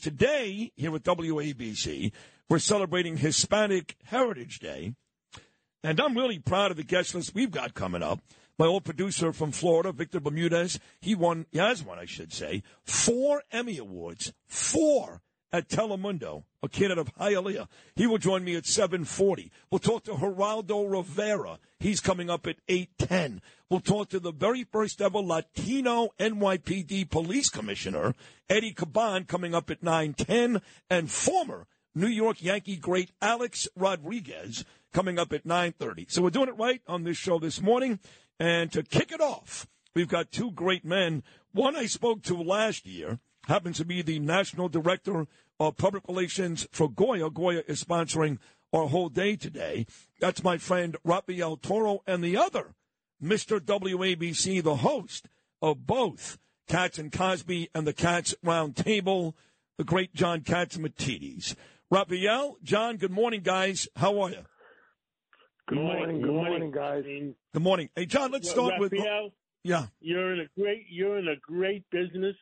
Today, here at WABC, we're celebrating Hispanic Heritage Day. And I'm really proud of the guest list we've got coming up. My old producer from Florida, Victor Bermudez, he won, he has won, I should say, four Emmy Awards. Four at Telemundo, a kid out of Hialeah. He will join me at 740. We'll talk to Geraldo Rivera. He's coming up at 810. We'll talk to the very first ever Latino NYPD police commissioner, Eddie Caban, coming up at 910, and former New York Yankee great Alex Rodriguez coming up at 930. So we're doing it right on this show this morning. And to kick it off, we've got two great men. One I spoke to last year happens to be the national director of public relations for Goya. Goya is sponsoring our whole day today. That's my friend Rafael Toro, and the other, Mr. WABC, the host of both Cats and Cosby and the Cats Round Table, the great John Catsimatidis. Rafael, John, good morning, guys. How are you? Good morning. Good morning, guys. Good morning. Hey, John, let's start with. Yeah. You're in a great. You're in a great business.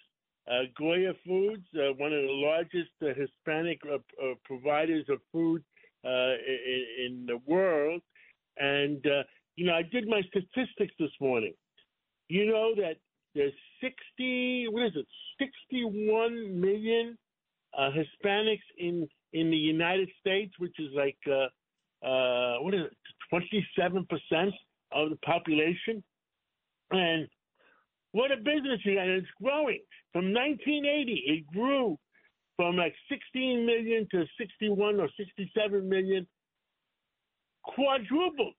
Uh, Goya Foods, uh, one of the largest uh, Hispanic uh, uh, providers of food uh, in, in, the world, and you know I did my statistics this morning. You know that there's 60. What is it? 61 million Hispanics in in the United States, which is like what is it? 27 percent of the population, and what a business you got. It's growing. From 1980, it grew from like 16 million to 61 or 67 million, quadrupled.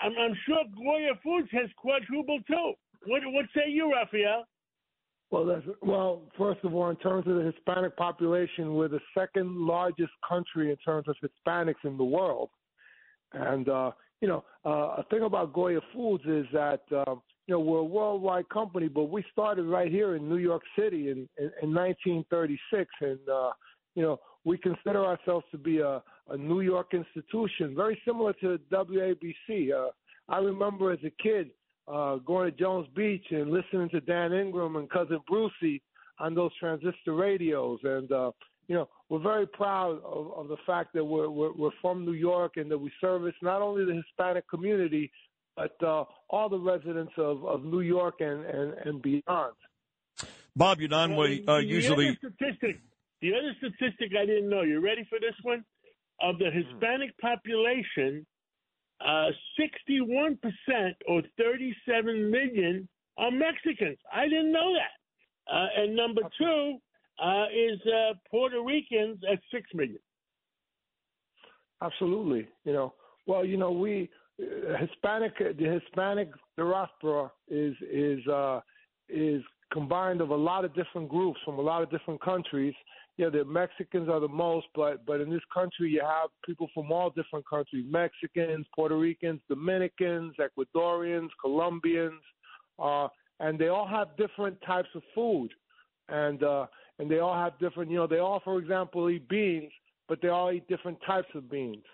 I'm, I'm sure Goya Foods has quadrupled too. What, what say you, Rafael? Well, that's, well, first of all, in terms of the Hispanic population, we're the second largest country in terms of Hispanics in the world. And, uh, you know, uh, a thing about Goya Foods is that uh, you know, we're a worldwide company, but we started right here in New York City in, in, in 1936. And, uh, you know, we consider ourselves to be a, a New York institution, very similar to WABC. Uh, I remember as a kid uh, going to Jones Beach and listening to Dan Ingram and Cousin Brucey on those transistor radios. And, uh, you know, we're very proud of, of the fact that we're, we're, we're from New York and that we service not only the Hispanic community, but uh, all the residents of, of New York and, and, and beyond. Bob Unanue uh, usually. The other, statistic, the other statistic I didn't know. You ready for this one? Of the Hispanic population, uh, 61% or 37 million are Mexicans. I didn't know that. Uh, and number two uh, is uh, Puerto Ricans at 6 million. Absolutely. You know, well, you know, we Hispanic, the Hispanic diaspora is is uh, is combined of a lot of different groups from a lot of different countries. Yeah, the Mexicans are the most, but but in this country you have people from all different countries: Mexicans, Puerto Ricans, Dominicans, Ecuadorians, Colombians, uh, and they all have different types of food, and uh, and they all have different. You know, they all, for example, eat beans, but they all eat different types of beans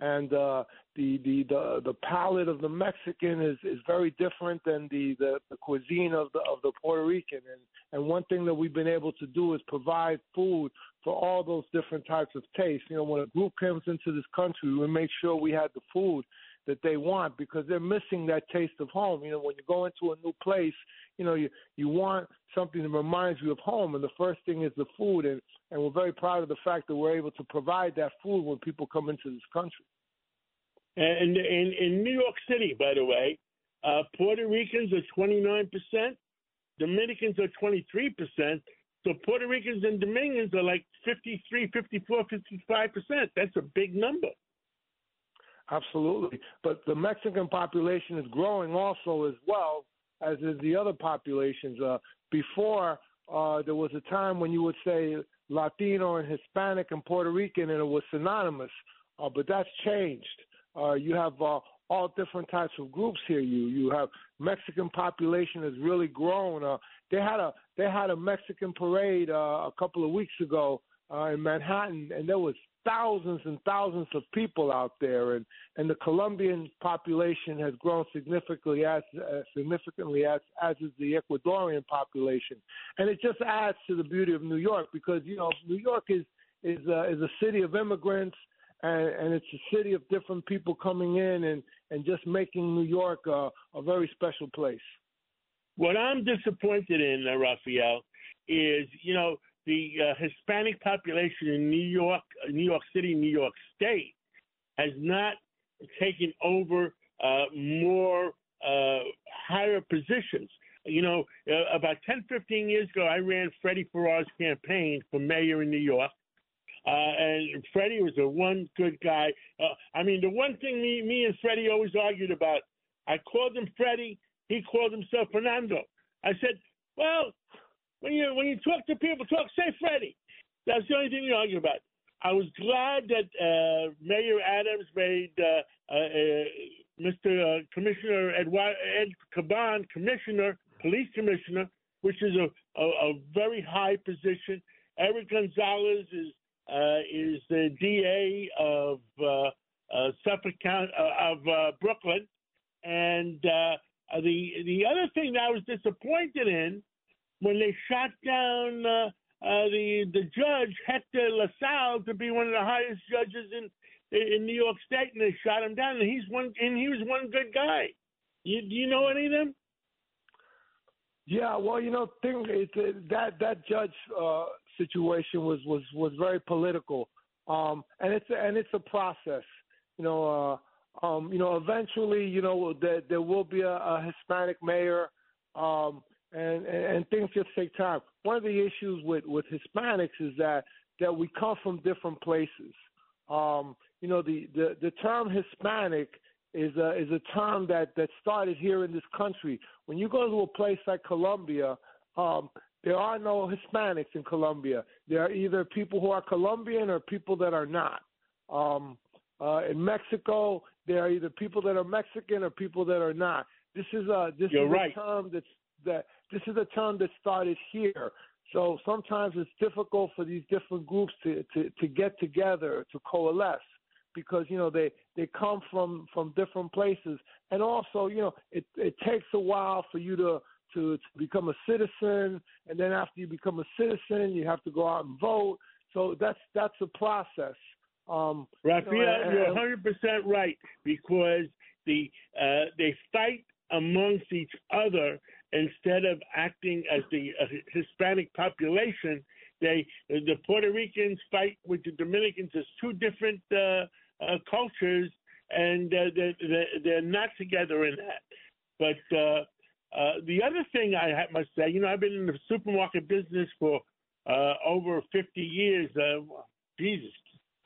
and uh, the, the the the palate of the Mexican is is very different than the, the the cuisine of the of the Puerto Rican and and one thing that we've been able to do is provide food for all those different types of tastes. You know, when a group comes into this country, we make sure we have the food that they want because they're missing that taste of home. You know, when you go into a new place, you know, you you want something that reminds you of home, and the first thing is the food, and and we're very proud of the fact that we're able to provide that food when people come into this country. And in, in New York City, by the way, uh, Puerto Ricans are 29%, Dominicans are 23%. So Puerto Ricans and Dominicans are like 53, 54, 55%. That's a big number. Absolutely. But the Mexican population is growing also as well as is the other populations. Uh, before, uh, there was a time when you would say Latino and Hispanic and Puerto Rican, and it was synonymous. Uh, but that's changed. Uh, you have uh, all different types of groups here. You you have Mexican population has really grown. Uh, they had a they had a Mexican parade uh, a couple of weeks ago uh, in Manhattan, and there was thousands and thousands of people out there, and and the Colombian population has grown significantly as uh, significantly as as is the Ecuadorian population, and it just adds to the beauty of New York because you know New York is is uh, is a city of immigrants and, and it's a city of different people coming in and, and just making New York uh, a very special place. What I'm disappointed in, uh, Rafael, is you know the uh, Hispanic population in New York, uh, New York City, New York State has not taken over uh, more uh, higher positions. You know, uh, about 10, 15 years ago, I ran Freddie Ferrer's campaign for mayor in New York. Uh, and Freddie was a one good guy. Uh, I mean, the one thing me, me and Freddie always argued about, I called him Freddie. He called himself Fernando. I said, well, when you when you talk to people, talk say Freddie. That's the only thing you argue about. I was glad that uh, Mayor Adams made uh, uh, uh Mr. Uh, commissioner Ed Caban commissioner, police commissioner, which is a, a, a very high position. Eric Gonzalez is is the DA of Suffolk County of Brooklyn, and the the other thing that I was disappointed in when they shot down uh, uh, the the judge Hector LaSalle to be one of the highest judges in in New York State, and they shot him down. And he's one, and he was one good guy. You, do you know any of them? Yeah, well, you know, thing it's, uh, that that judge uh, situation was was was very political, um, and it's and it's a process. You know, uh, um, you know, eventually, you know, there there will be a, a Hispanic mayor, um, and, and and things just take time. One of the issues with with Hispanics is that that we come from different places. Um, you know, the, the the term Hispanic is a is a term that that started here in this country. When you go to a place like Colombia, um, there are no Hispanics in Colombia. There are either people who are Colombian or people that are not. Um, uh, in Mexico, there are either people that are Mexican or people that are not. This is a this You're is right. a term that's that this is a term that started here. So sometimes it's difficult for these different groups to, to, to get together to coalesce because you know they they come from from different places and also you know it it takes a while for you to to, to become a citizen, and then after you become a citizen, you have to go out and vote. So that's that's a process. Um, Rafael, you know, you're 100 percent right because the uh, they fight amongst each other instead of acting as the uh, Hispanic population. They the Puerto Ricans fight with the Dominicans as two different uh, uh, cultures, and uh, they're, they're not together in that. But uh, uh, the other thing I must say, you know, I've been in the supermarket business for over 50 years. Jesus,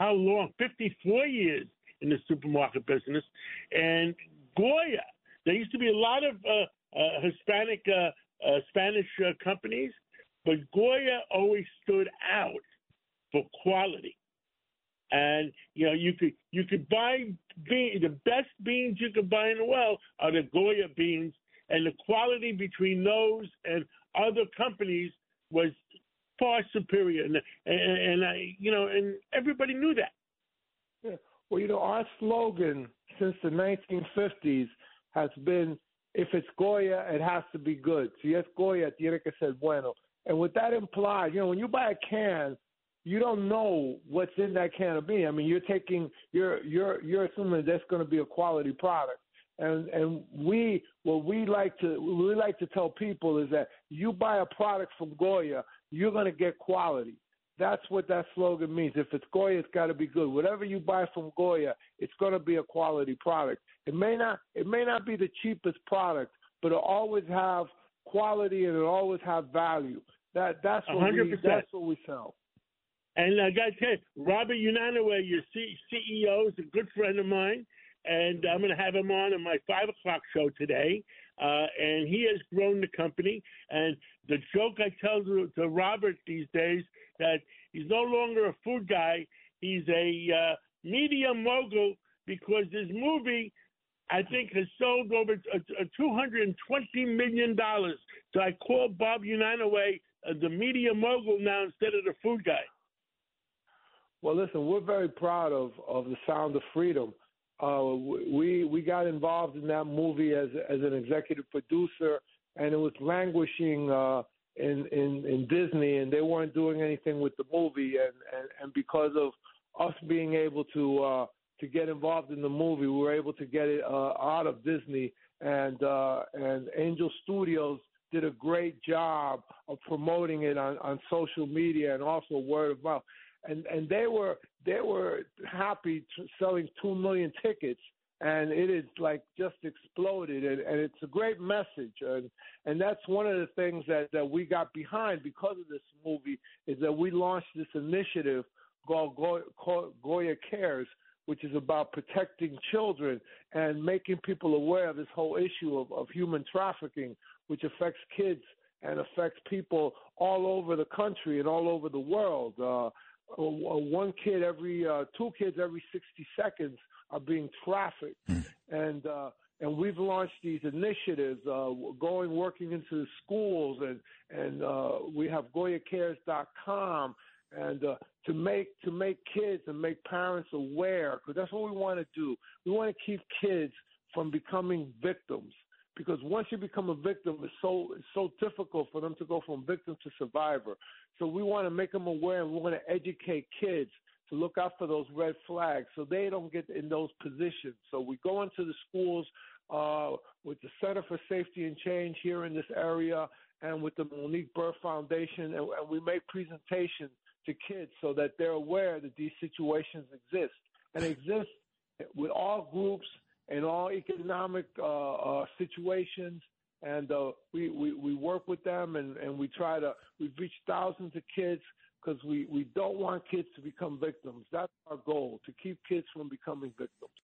how long? 54 years in the supermarket business. And Goya, there used to be a lot of uh, Uh, Hispanic, uh, uh, Spanish companies, but Goya always stood out for quality. And you know, you could you could buy the best beans you could buy in the world are the Goya beans and the quality between those and other companies was far superior. And, and, and I, you know, and everybody knew that. Yeah. Well, you know, our slogan since the 1950s has been if it's Goya, it has to be good. Si es Goya, tiene que ser bueno. And what that implies, you know, when you buy a can, you don't know what's in that can of bean. I mean, you're taking, you're you're you're assuming that's going to be a quality product. And and we what we like to we like to tell people is that you buy a product from Goya, you're going to get quality. That's what that slogan means. If it's Goya, it's got to be good. Whatever you buy from Goya, it's going to be a quality product. It may not it may not be the cheapest product, but it'll always have quality and it'll always have value. That that's what 100%. we that's what we sell. And I got to tell you, Robert Unanue, your C- CEO, is a good friend of mine. and I'm going to have him on in my five o'clock show today. Uh, and he has grown the company. And the joke I tell to, to Robert these days that he's no longer a food guy; he's a uh, media mogul because his movie I think has sold over a, a $220 million. So I call Bob Unanue uh, the media mogul now instead of the food guy. Well, listen, we're very proud of, of the Sound of Freedom. Uh, we we got involved in that movie as as an executive producer, and it was languishing uh, in in in Disney, and they weren't doing anything with the movie, and and, and because of us being able to uh, to get involved in the movie. We were able to get it uh, out of Disney, and uh, and Angel Studios did a great job of promoting it on, on social media and also word of mouth. And and they were they were happy selling two million tickets, and it is like just exploded. And, and it's a great message, and and that's one of the things that that we got behind because of this movie is that we launched this initiative called Goya, Cares which is about protecting children and making people aware of this whole issue of, of human trafficking, which affects kids and affects people all over the country and all over the world. Uh, one kid every uh, two kids every 60 seconds are being trafficked, mm. and uh, and we've launched these initiatives, uh, going working into the schools, and and uh, we have GoyaCares.com and uh, to make to make kids and make parents aware because that's what we want to do. We want to keep kids from becoming victims because once you become a victim, it's so it's so difficult for them to go from victim to survivor. So we want to make them aware and we want to educate kids to look out for those red flags so they don't get in those positions. So we go into the schools uh, with the Center for Safety and Change here in this area and with the Monique Burr Foundation, and, and we make presentations to kids so that they're aware that these situations exist and exist with all groups and all economic uh, uh, situations. And uh, we, we, we work with them and, and we try to, we've reached thousands of kids because we, we don't want kids to become victims. That's our goal, to keep kids from becoming victims.